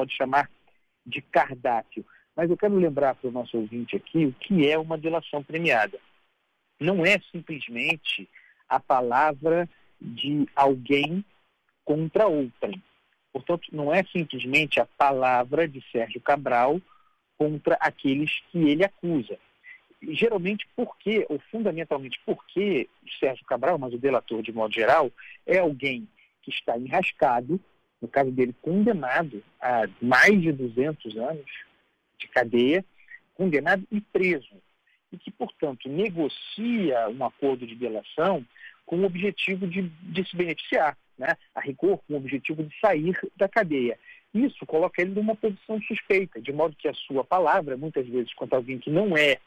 pode chamar de cardápio. Mas eu quero lembrar para o nosso ouvinte aqui o que é uma delação premiada. Não é simplesmente a palavra de alguém contra outrem. Portanto, não é simplesmente a palavra de Sérgio Cabral contra aqueles que ele acusa. Geralmente, porque, ou fundamentalmente porque Sérgio Cabral, mas o delator de modo geral, é alguém que está enrascado, no caso dele, condenado a mais de 200 anos de cadeia, condenado e preso. E que, portanto, negocia um acordo de delação com o objetivo de, de se beneficiar, né? a rigor, com o objetivo de sair da cadeia. Isso coloca ele numa posição suspeita, de modo que a sua palavra, muitas vezes, quanto alguém que não é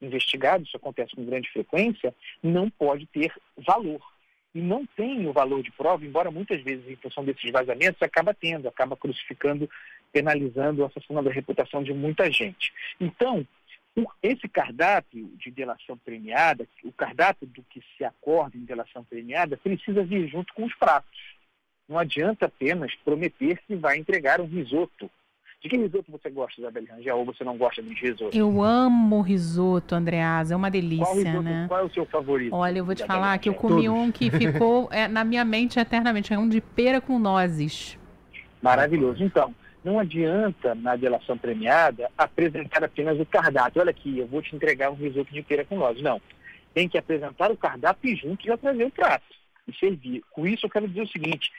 investigado, isso acontece com grande frequência, não pode ter valor e não tem o valor de prova, embora muitas vezes, em função desses vazamentos, acaba tendo, acaba crucificando, penalizando, assassinando a reputação de muita gente. Então, esse cardápio de delação premiada, o cardápio do que se acorda em delação premiada, precisa vir junto com os pratos. Não adianta apenas prometer que vai entregar um risoto de que risoto você gosta, Isabelle Rangel, ou você não gosta de risoto? Eu amo risoto, Andreasa, é uma delícia, qual risoto, né? Qual é o seu favorito? Olha, eu vou te falar que eu comi Todos. um que ficou é, na minha mente eternamente, é um de pera com nozes. Maravilhoso. Então, não adianta, na delação premiada, apresentar apenas o cardápio. Olha aqui, eu vou te entregar um risoto de pera com nozes. Não. Tem que apresentar o cardápio e junto já trazer o prato e servir. Com isso, eu quero dizer o seguinte,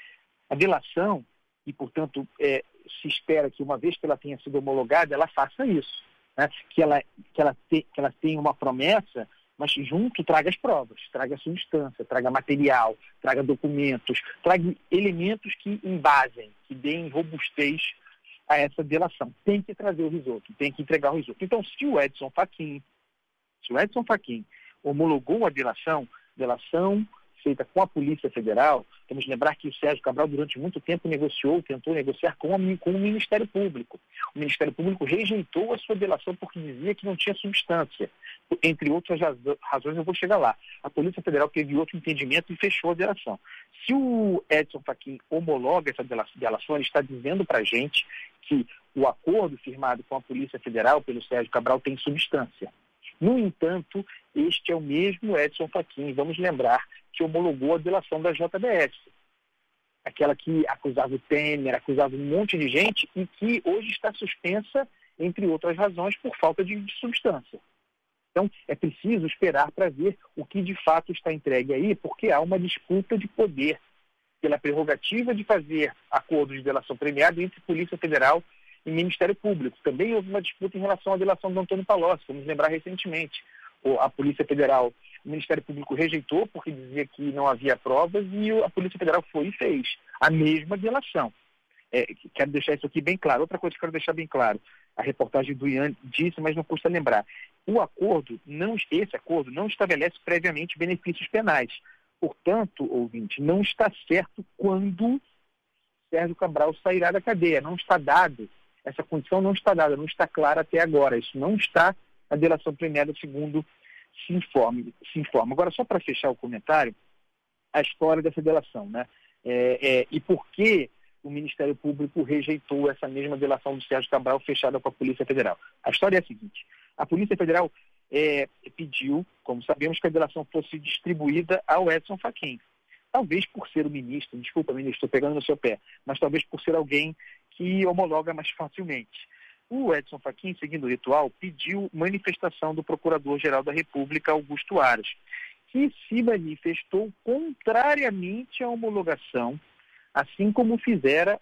a delação, e, portanto, é, se espera que, uma vez que ela tenha sido homologada, ela faça isso. Né? Que, ela, que, ela te, que ela tenha uma promessa, mas junto traga as provas, traga substância, traga material, traga documentos, traga elementos que embasem, que deem robustez a essa delação. Tem que trazer o risoto, tem que entregar o risoto. Então, se o Edson Fachin, se o Edson Fachin homologou a delação, delação feita com a Polícia Federal, temos que lembrar que o Sérgio Cabral, durante muito tempo, negociou, tentou negociar com, a, com o Ministério Público. O Ministério Público rejeitou a sua delação porque dizia que não tinha substância. Entre outras razões, eu vou chegar lá. A Polícia Federal teve outro entendimento e fechou a delação. Se o Edson Fachin homologa essa delação, ele está dizendo para a gente que o acordo firmado com a Polícia Federal pelo Sérgio Cabral tem substância. No entanto, este é o mesmo Edson Fachin, vamos lembrar, que homologou a delação da JBS. Aquela que acusava o Temer, acusava um monte de gente e que hoje está suspensa, entre outras razões, por falta de, de substância. Então, é preciso esperar para ver o que de fato está entregue aí, porque há uma disputa de poder pela prerrogativa de fazer acordos de delação premiada entre Polícia Federal e Ministério Público. Também houve uma disputa em relação à delação do Antônio Palocci, vamos lembrar recentemente. A Polícia Federal o Ministério Público rejeitou porque dizia que não havia provas e a Polícia Federal foi e fez a mesma delação. É, quero deixar isso aqui bem claro. Outra coisa que quero deixar bem claro, a reportagem do Ian disse, mas não custa lembrar. O acordo, não, esse acordo não estabelece previamente benefícios penais. Portanto, ouvinte, não está certo quando Sérgio Cabral sairá da cadeia. Não está dado, essa condição não está dada, não está clara até agora. Isso não está na delação premiada segundo se informe. Se informe. Agora, só para fechar o comentário, a história dessa delação, né? É, é, e por que o Ministério Público rejeitou essa mesma delação do Sérgio Cabral fechada com a Polícia Federal? A história é a seguinte: a Polícia Federal é, pediu, como sabemos, que a delação fosse distribuída ao Edson Fachin. Talvez por ser o ministro, desculpa, ministro, estou pegando no seu pé, mas talvez por ser alguém que homologa mais facilmente. O Edson Fachin, seguindo o ritual, pediu manifestação do Procurador-Geral da República, Augusto Aras, que se manifestou contrariamente à homologação, assim como fizera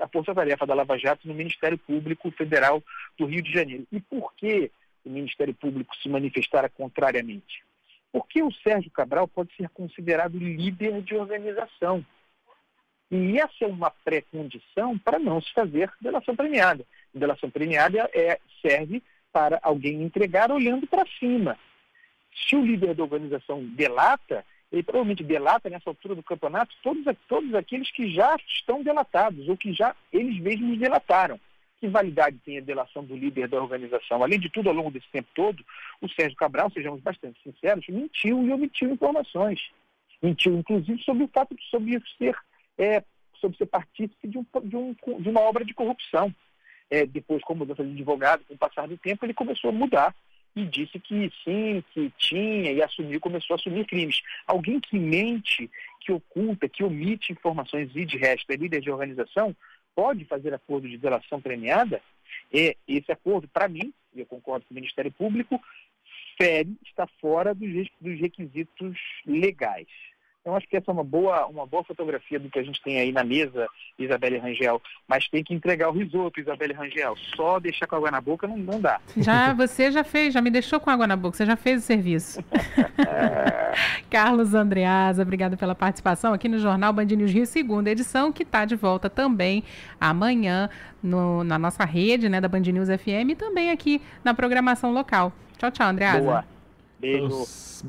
a Força-Tarefa da Lava Jato no Ministério Público Federal do Rio de Janeiro. E por que o Ministério Público se manifestara contrariamente? Porque o Sérgio Cabral pode ser considerado líder de organização. E essa é uma pré-condição para não se fazer delação premiada. Delação premiada é, serve para alguém entregar olhando para cima. Se o líder da organização delata, ele provavelmente delata nessa altura do campeonato todos, todos aqueles que já estão delatados ou que já eles mesmos delataram. Que validade tem a delação do líder da organização? Além de tudo, ao longo desse tempo todo, o Sérgio Cabral, sejamos bastante sinceros, mentiu e omitiu informações. Mentiu, inclusive, sobre o fato de sobre ser é, sobre ser partícipe de, um, de, um, de uma obra de corrupção. É, depois, com a mudança de advogado, com o passar do tempo, ele começou a mudar e disse que sim, que tinha e assumiu, começou a assumir crimes. Alguém que mente, que oculta, que omite informações e de resto é líder de organização, pode fazer acordo de delação premiada? E esse acordo, para mim, e eu concordo com o Ministério Público, fere, está fora dos requisitos legais. Então, acho que essa é uma boa, uma boa fotografia do que a gente tem aí na mesa, Isabelle Rangel. Mas tem que entregar o risoto, Isabelle Rangel. Só deixar com água na boca não, não dá. Já, você já fez, já me deixou com água na boca, você já fez o serviço. Carlos Andreasa, obrigado pela participação aqui no Jornal Band News Rio, segunda edição, que está de volta também amanhã no, na nossa rede né, da Band News FM e também aqui na programação local. Tchau, tchau, Andreasa. Boa. Beijo.